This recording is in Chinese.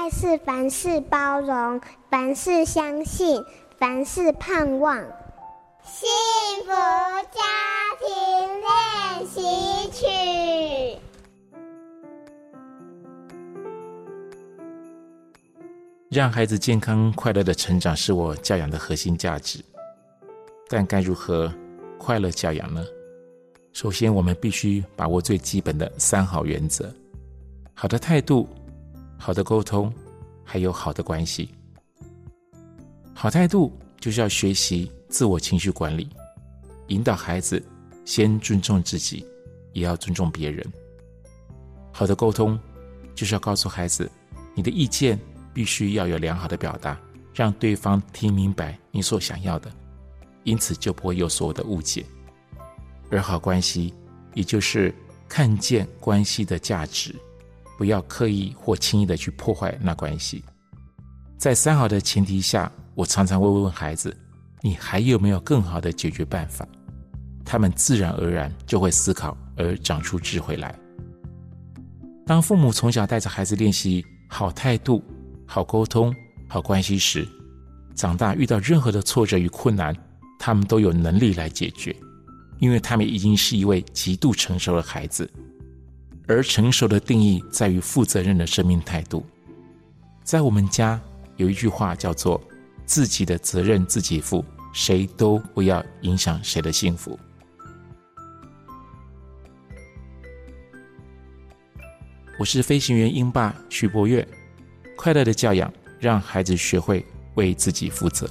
爱是凡事包容，凡事相信，凡事盼望。幸福家庭练习曲。让孩子健康快乐的成长是我教养的核心价值。但该如何快乐教养呢？首先，我们必须把握最基本的三好原则：好的态度、好的沟通，还有好的关系。好态度就是要学习自我情绪管理，引导孩子先尊重自己，也要尊重别人。好的沟通就是要告诉孩子，你的意见必须要有良好的表达，让对方听明白你所想要的，因此就不会有所谓的误解。而好关系，也就是看见关系的价值，不要刻意或轻易的去破坏那关系。在三好的前提下，我常常会问孩子：“你还有没有更好的解决办法？”他们自然而然就会思考，而长出智慧来。当父母从小带着孩子练习好态度、好沟通、好关系时，长大遇到任何的挫折与困难，他们都有能力来解决。因为他们已经是一位极度成熟的孩子，而成熟的定义在于负责任的生命态度。在我们家有一句话叫做“自己的责任自己负”，谁都不要影响谁的幸福。我是飞行员英爸徐柏岳，快乐的教养，让孩子学会为自己负责。